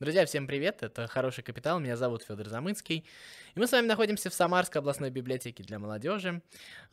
Друзья, всем привет, это «Хороший капитал», меня зовут Федор Замыцкий, и мы с вами находимся в Самарской областной библиотеке для молодежи.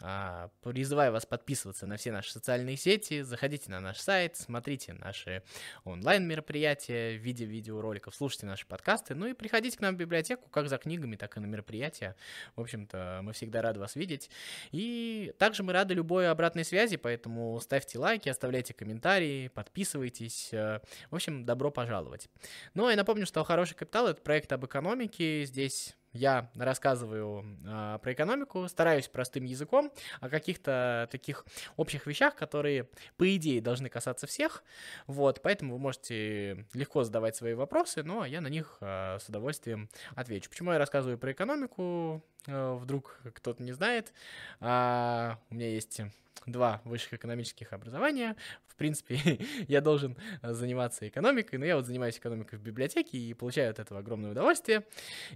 А, призываю вас подписываться на все наши социальные сети, заходите на наш сайт, смотрите наши онлайн-мероприятия в виде видеороликов, слушайте наши подкасты, ну и приходите к нам в библиотеку как за книгами, так и на мероприятия. В общем-то, мы всегда рады вас видеть. И также мы рады любой обратной связи, поэтому ставьте лайки, оставляйте комментарии, подписывайтесь. В общем, добро пожаловать. Ну, и напомню, что «Хороший капитал» — это проект об экономике. Здесь я рассказываю э, про экономику, стараюсь простым языком о каких-то таких общих вещах, которые, по идее, должны касаться всех. Вот, поэтому вы можете легко задавать свои вопросы, но я на них э, с удовольствием отвечу. Почему я рассказываю про экономику? Э, вдруг кто-то не знает. Э, у меня есть два высших экономических образования. В принципе, я должен заниматься экономикой, но я вот занимаюсь экономикой в библиотеке и получаю от этого огромное удовольствие.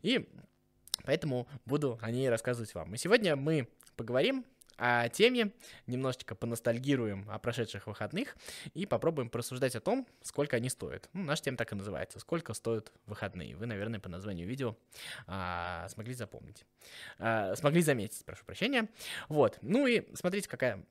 И поэтому буду о ней рассказывать вам. И сегодня мы поговорим о теме, немножечко поностальгируем о прошедших выходных и попробуем порассуждать о том, сколько они стоят. Ну, наша тема так и называется «Сколько стоят выходные?». Вы, наверное, по названию видео а, смогли запомнить. А, смогли заметить, прошу прощения. Вот. Ну и смотрите, какая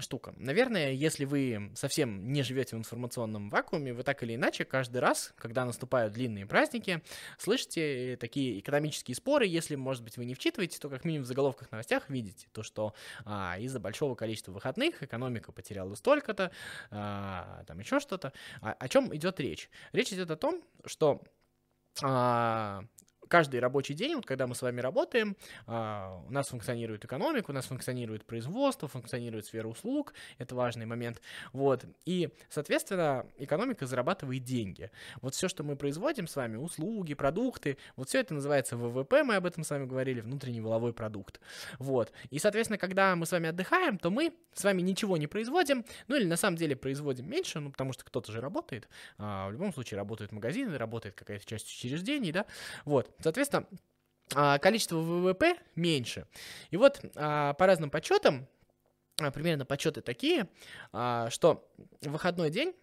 штука. Наверное, если вы совсем не живете в информационном вакууме, вы так или иначе каждый раз, когда наступают длинные праздники, слышите такие экономические споры. Если, может быть, вы не вчитываете, то как минимум в заголовках новостях видите то, что а, из-за большого количества выходных экономика потеряла столько-то, а, там еще что-то. А, о чем идет речь? Речь идет о том, что а, каждый рабочий день, вот когда мы с вами работаем, а, у нас функционирует экономика, у нас функционирует производство, функционирует сфера услуг, это важный момент, вот, и, соответственно, экономика зарабатывает деньги. Вот все, что мы производим с вами, услуги, продукты, вот все это называется ВВП, мы об этом с вами говорили, внутренний воловой продукт, вот, и, соответственно, когда мы с вами отдыхаем, то мы с вами ничего не производим, ну или на самом деле производим меньше, ну потому что кто-то же работает, а, в любом случае работают магазины, работает какая-то часть учреждений, да, вот, Соответственно, а, количество ВВП меньше. И вот а, по разным подсчетам, а, примерно подсчеты такие, что выходной день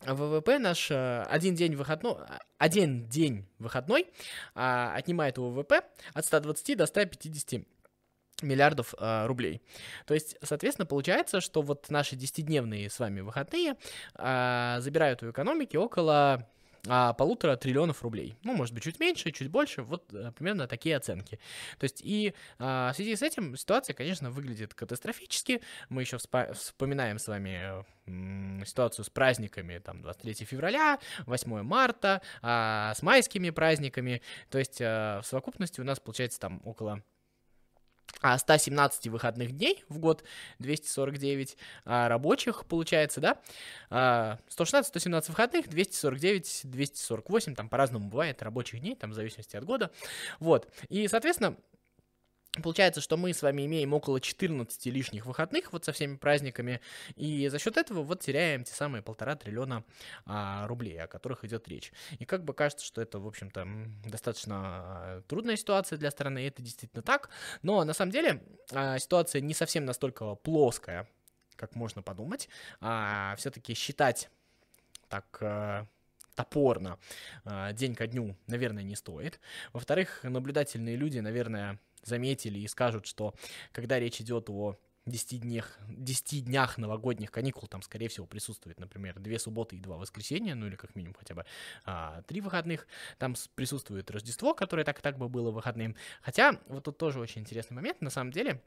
ВВП наш один день выходной, один день выходной отнимает у ВВП от 120 до 150 миллиардов рублей. То есть, соответственно, получается, что вот наши 10-дневные с вами выходные забирают у экономики около полутора триллионов рублей. Ну, может быть, чуть меньше, чуть больше, вот а, примерно такие оценки. То есть, и а, в связи с этим ситуация, конечно, выглядит катастрофически. Мы еще вспоминаем с вами ситуацию с праздниками, там, 23 февраля, 8 марта, а, с майскими праздниками. То есть, а, в совокупности у нас получается там около 117 выходных дней в год, 249 а, рабочих, получается, да, 116-117 а, выходных, 249, 248, там по-разному бывает рабочих дней, там в зависимости от года, вот, и, соответственно, Получается, что мы с вами имеем около 14 лишних выходных вот со всеми праздниками, и за счет этого вот теряем те самые полтора триллиона а, рублей, о которых идет речь. И как бы кажется, что это, в общем-то, достаточно а, трудная ситуация для страны, и это действительно так, но на самом деле а, ситуация не совсем настолько плоская, как можно подумать, а все-таки считать так а, топорно а, день ко дню, наверное, не стоит. Во-вторых, наблюдательные люди, наверное, заметили и скажут, что когда речь идет о 10 днях, 10 днях новогодних каникул, там, скорее всего, присутствует, например, две субботы и два воскресенья, ну или как минимум хотя бы а, три выходных. Там присутствует Рождество, которое так и так бы было выходным. Хотя, вот тут тоже очень интересный момент, на самом деле,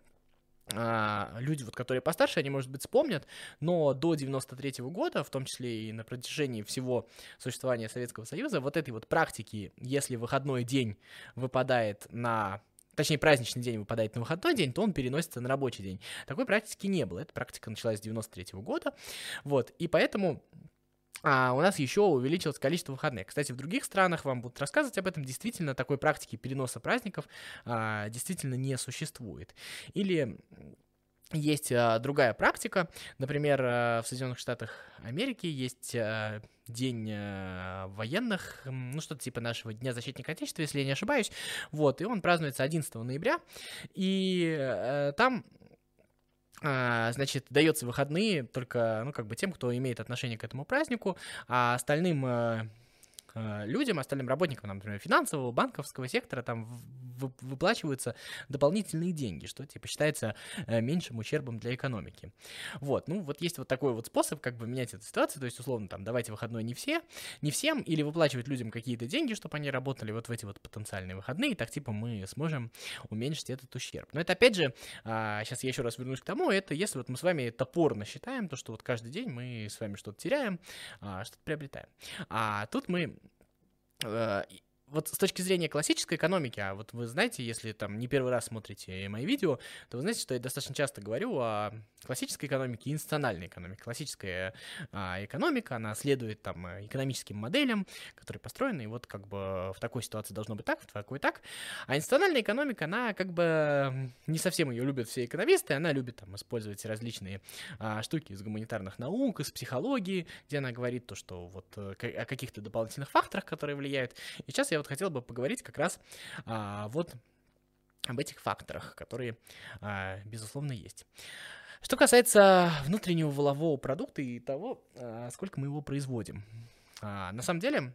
а, люди, вот, которые постарше, они, может быть, вспомнят, но до 93 -го года, в том числе и на протяжении всего существования Советского Союза, вот этой вот практики, если выходной день выпадает на точнее, праздничный день выпадает на выходной день, то он переносится на рабочий день. Такой практики не было. Эта практика началась с 93 -го года. Вот, и поэтому а у нас еще увеличилось количество выходных. Кстати, в других странах вам будут рассказывать об этом. Действительно, такой практики переноса праздников а, действительно не существует. Или есть а, другая практика. Например, а, в Соединенных Штатах Америки есть а, день а, военных, ну что-то типа нашего Дня защитника Отечества, если я не ошибаюсь. Вот, и он празднуется 11 ноября. И а, там значит, дается выходные только, ну, как бы тем, кто имеет отношение к этому празднику, а остальным э, людям, остальным работникам, например, финансового, банковского сектора, там выплачиваются дополнительные деньги, что типа считается э, меньшим ущербом для экономики. Вот, ну вот есть вот такой вот способ как бы менять эту ситуацию, то есть условно там давайте выходной не все, не всем, или выплачивать людям какие-то деньги, чтобы они работали вот в эти вот потенциальные выходные, и так типа мы сможем уменьшить этот ущерб. Но это опять же, а, сейчас я еще раз вернусь к тому, это если вот мы с вами топорно считаем, то что вот каждый день мы с вами что-то теряем, а, что-то приобретаем. А тут мы э, вот с точки зрения классической экономики, а вот вы знаете, если там не первый раз смотрите мои видео, то вы знаете, что я достаточно часто говорю о классической экономике и институциональной экономике. Классическая а, экономика, она следует там экономическим моделям, которые построены, и вот как бы в такой ситуации должно быть так, в такой так. А институциональная экономика, она как бы не совсем ее любят все экономисты, она любит там использовать различные а, штуки из гуманитарных наук, из психологии, где она говорит то, что вот э, о каких-то дополнительных факторах, которые влияют. И сейчас я вот хотел бы поговорить как раз а, вот об этих факторах, которые, а, безусловно, есть. Что касается внутреннего волового продукта и того, а, сколько мы его производим. А, на самом деле,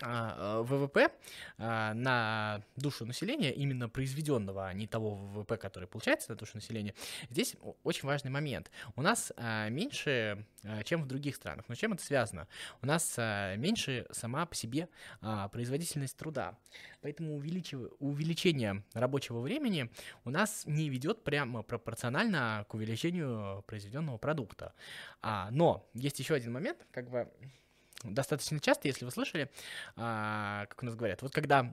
ВВП а, на душу населения, именно произведенного, а не того ВВП, который получается на душу населения, здесь очень важный момент. У нас а, меньше, чем в других странах. Но чем это связано? У нас меньше сама по себе производительность труда. Поэтому увеличение рабочего времени у нас не ведет прямо пропорционально к увеличению произведенного продукта. Но есть еще один момент, как бы достаточно часто, если вы слышали, а, как у нас говорят, вот когда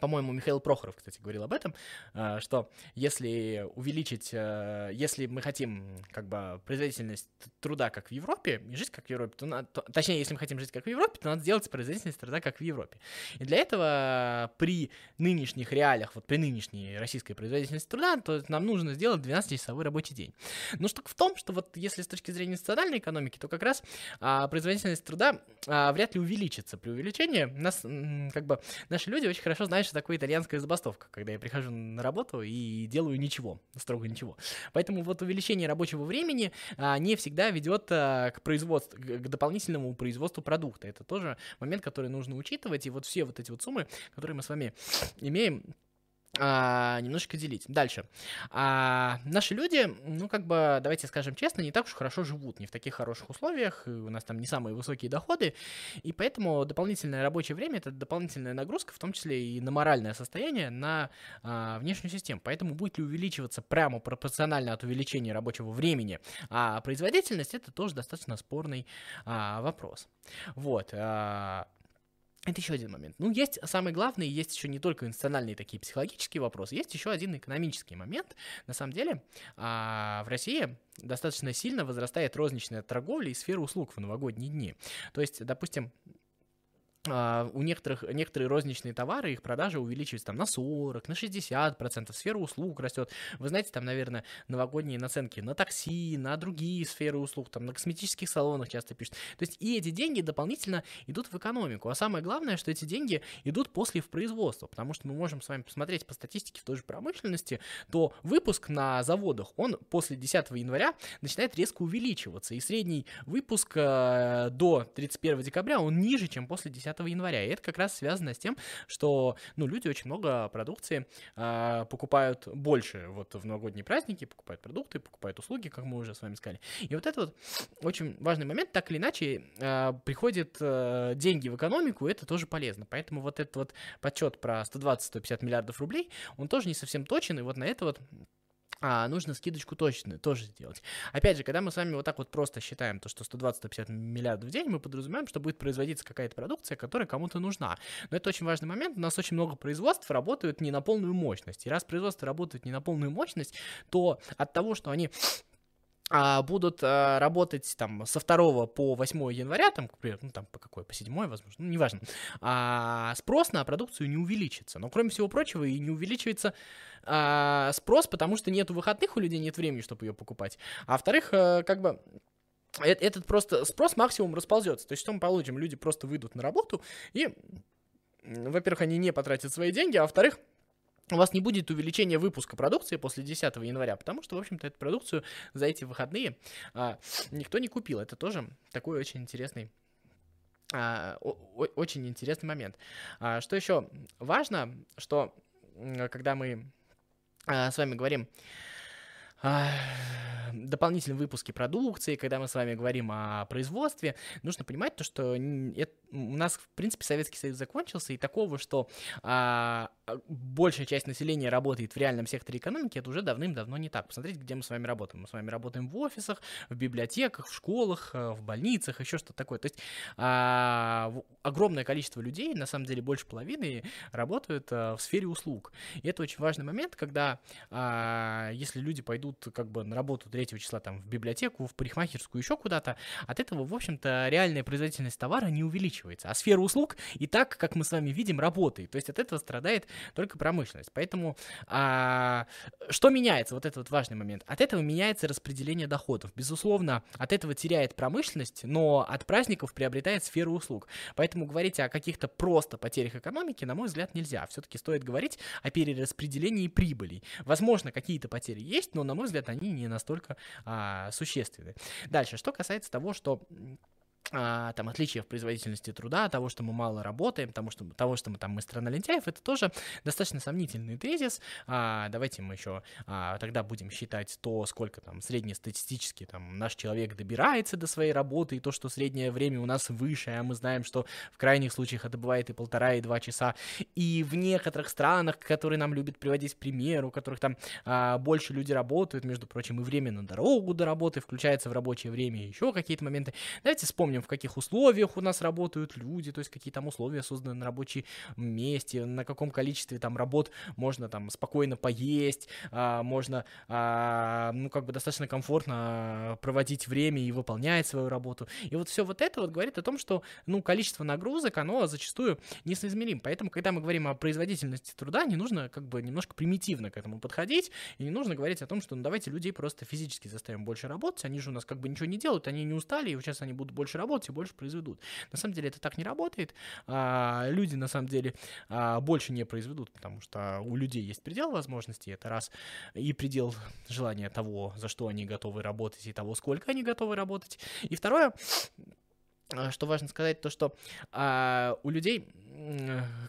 по-моему, Михаил Прохоров, кстати, говорил об этом, а, что если увеличить, а, если мы хотим как бы производительность труда как в Европе, и жить как в Европе, то, то точнее, если мы хотим жить как в Европе, то надо сделать производительность труда как в Европе. И для этого при нынешних реалиях, вот при нынешней российской производительности труда, то нам нужно сделать 12-часовой рабочий день. Но штука в том, что вот если с точки зрения национальной экономики, то как раз а, производительность труда а, вряд ли увеличится. При увеличении нас, как бы, наши люди очень хорошо знают, что такое итальянская забастовка, когда я прихожу на работу и делаю ничего, строго ничего. Поэтому вот увеличение рабочего времени а, не всегда ведет а, к производству, к дополнительному производству продукта. Это тоже момент, который нужно учитывать. И вот все вот эти вот суммы, которые мы с вами имеем, а, немножечко делить. Дальше. А, наши люди, ну, как бы, давайте скажем честно, не так уж хорошо живут, не в таких хороших условиях, у нас там не самые высокие доходы, и поэтому дополнительное рабочее время — это дополнительная нагрузка, в том числе и на моральное состояние, на а, внешнюю систему. Поэтому будет ли увеличиваться прямо пропорционально от увеличения рабочего времени, а производительность — это тоже достаточно спорный а, вопрос. Вот. А, это еще один момент. Ну, есть самый главный, есть еще не только институциональные такие психологические вопросы, есть еще один экономический момент. На самом деле, а, в России достаточно сильно возрастает розничная торговля и сфера услуг в новогодние дни. То есть, допустим, у некоторых, некоторые розничные товары, их продажа увеличивается там на 40, на 60 процентов, сфера услуг растет. Вы знаете, там, наверное, новогодние наценки на такси, на другие сферы услуг, там, на косметических салонах часто пишут. То есть и эти деньги дополнительно идут в экономику. А самое главное, что эти деньги идут после в производство, потому что мы можем с вами посмотреть по статистике в той же промышленности, то выпуск на заводах, он после 10 января начинает резко увеличиваться, и средний выпуск э, до 31 декабря, он ниже, чем после 10 января. И это как раз связано с тем, что ну, люди очень много продукции э, покупают больше вот в новогодние праздники, покупают продукты, покупают услуги, как мы уже с вами сказали. И вот это вот очень важный момент, так или иначе э, приходят э, деньги в экономику, и это тоже полезно. Поэтому вот этот вот подсчет про 120-150 миллиардов рублей, он тоже не совсем точен, и вот на это вот а, нужно скидочку точно тоже сделать. Опять же, когда мы с вами вот так вот просто считаем то, что 120-150 миллиардов в день, мы подразумеваем, что будет производиться какая-то продукция, которая кому-то нужна. Но это очень важный момент. У нас очень много производств работают не на полную мощность. И раз производства работают не на полную мощность, то от того, что они будут а, работать там со 2 по 8 января, там, ну там по какой, по 7, возможно, ну неважно, а, спрос на продукцию не увеличится. Но кроме всего прочего и не увеличивается а, спрос, потому что нету выходных у людей, нет времени, чтобы ее покупать. А во-вторых, а, как бы этот просто спрос максимум расползется. То есть что мы получим? Люди просто выйдут на работу и, во-первых, они не потратят свои деньги, а во-вторых, у вас не будет увеличения выпуска продукции после 10 января, потому что, в общем-то, эту продукцию за эти выходные а, никто не купил. Это тоже такой очень интересный а, очень интересный момент. А, что еще важно, что когда мы а, с вами говорим дополнительные выпуски продукции, когда мы с вами говорим о производстве, нужно понимать то, что это, у нас, в принципе, Советский Союз закончился, и такого, что а, большая часть населения работает в реальном секторе экономики, это уже давным-давно не так. Посмотрите, где мы с вами работаем. Мы с вами работаем в офисах, в библиотеках, в школах, э, в больницах, еще что-то такое. То есть а, огромное количество людей, на самом деле больше половины, работают а, в сфере услуг. И это очень важный момент, когда а, если люди пойдут как бы на работу 3 числа там в библиотеку, в парикмахерскую, еще куда-то, от этого, в общем-то, реальная производительность товара не увеличивается. А сфера услуг и так, как мы с вами видим, работает. То есть от этого страдает только промышленность. Поэтому а, что меняется? Вот это вот важный момент. От этого меняется распределение доходов. Безусловно, от этого теряет промышленность, но от праздников приобретает сферу услуг. Поэтому говорить о каких-то просто потерях экономики, на мой взгляд, нельзя. Все-таки стоит говорить о перераспределении прибылей. Возможно, какие-то потери есть, но, на мой взгляд, они не настолько а, существенны. Дальше, что касается того, что а, там отличия в производительности труда, того, что мы мало работаем, того, что, того, что мы там мы страна лентяев, это тоже достаточно сомнительный тезис. А, давайте мы еще а, тогда будем считать то, сколько там среднестатистически там наш человек добирается до своей работы, и то, что среднее время у нас выше, а мы знаем, что в крайних случаях это бывает и полтора, и два часа. И в некоторых странах, которые нам любят приводить пример, у которых там а, больше люди работают, между прочим, и время на дорогу до работы включается в рабочее время, и еще какие-то моменты. Давайте вспомним помним, в каких условиях у нас работают люди, то есть какие там условия созданы на рабочем месте, на каком количестве там работ можно там спокойно поесть, а, можно, а, ну, как бы достаточно комфортно проводить время и выполнять свою работу. И вот все вот это вот говорит о том, что, ну, количество нагрузок, оно зачастую несоизмеримо. Поэтому, когда мы говорим о производительности труда, не нужно как бы немножко примитивно к этому подходить, и не нужно говорить о том, что, ну, давайте людей просто физически заставим больше работать, они же у нас как бы ничего не делают, они не устали, и сейчас они будут больше работать, работать и больше произведут. На самом деле это так не работает. А, люди на самом деле а, больше не произведут, потому что у людей есть предел возможностей, это раз, и предел желания того, за что они готовы работать, и того, сколько они готовы работать. И второе, а, что важно сказать, то что а, у людей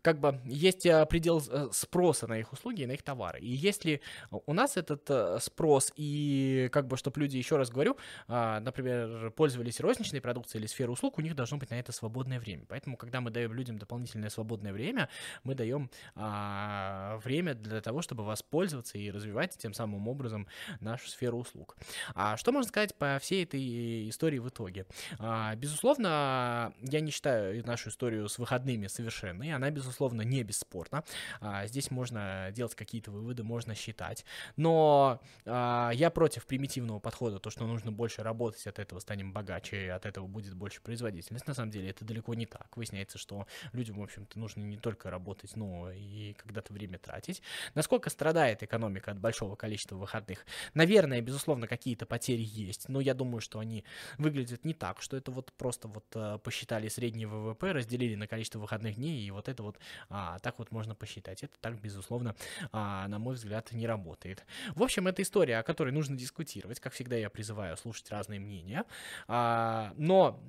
как бы есть э, предел э, спроса на их услуги и на их товары. И если у нас этот э, спрос и как бы, чтобы люди, еще раз говорю, а, например, пользовались розничной продукцией или сферой услуг, у них должно быть на это свободное время. Поэтому, когда мы даем людям дополнительное свободное время, мы даем а, время для того, чтобы воспользоваться и развивать тем самым образом нашу сферу услуг. А что можно сказать по всей этой истории в итоге? А, безусловно, я не считаю нашу историю с выходными совершенно совершенной, она, безусловно, не бесспорна. А, здесь можно делать какие-то выводы, можно считать. Но а, я против примитивного подхода, то, что нужно больше работать, от этого станем богаче, от этого будет больше производительность. На самом деле это далеко не так. Выясняется, что людям, в общем-то, нужно не только работать, но и когда-то время тратить. Насколько страдает экономика от большого количества выходных? Наверное, безусловно, какие-то потери есть, но я думаю, что они выглядят не так, что это вот просто вот э, посчитали средний ВВП, разделили на количество выходных дней дней, и вот это вот а, так вот можно посчитать. Это так, безусловно, а, на мой взгляд, не работает. В общем, это история, о которой нужно дискутировать. Как всегда, я призываю слушать разные мнения. А, но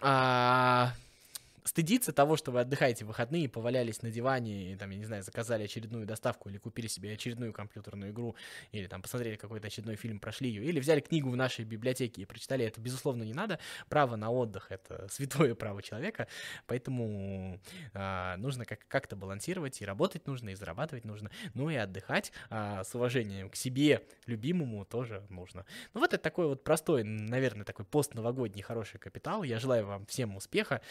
а, стыдиться того, что вы отдыхаете в выходные, повалялись на диване, и, там, я не знаю, заказали очередную доставку или купили себе очередную компьютерную игру, или там посмотрели какой-то очередной фильм, прошли ее, или взяли книгу в нашей библиотеке и прочитали, это, безусловно, не надо. Право на отдых — это святое право человека, поэтому а, нужно как- как-то балансировать, и работать нужно, и зарабатывать нужно, ну и отдыхать а, с уважением к себе, любимому, тоже нужно. Ну вот это такой вот простой, наверное, такой постновогодний хороший капитал. Я желаю вам всем успеха,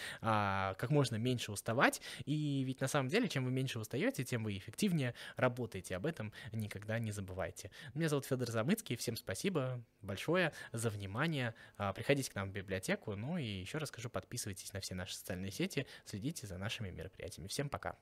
а, как можно меньше уставать. И ведь на самом деле, чем вы меньше устаете, тем вы эффективнее работаете. Об этом никогда не забывайте. Меня зовут Федор Замыцкий. Всем спасибо большое за внимание. А, приходите к нам в библиотеку. Ну и еще раз скажу, подписывайтесь на все наши социальные сети, следите за нашими мероприятиями. Всем пока.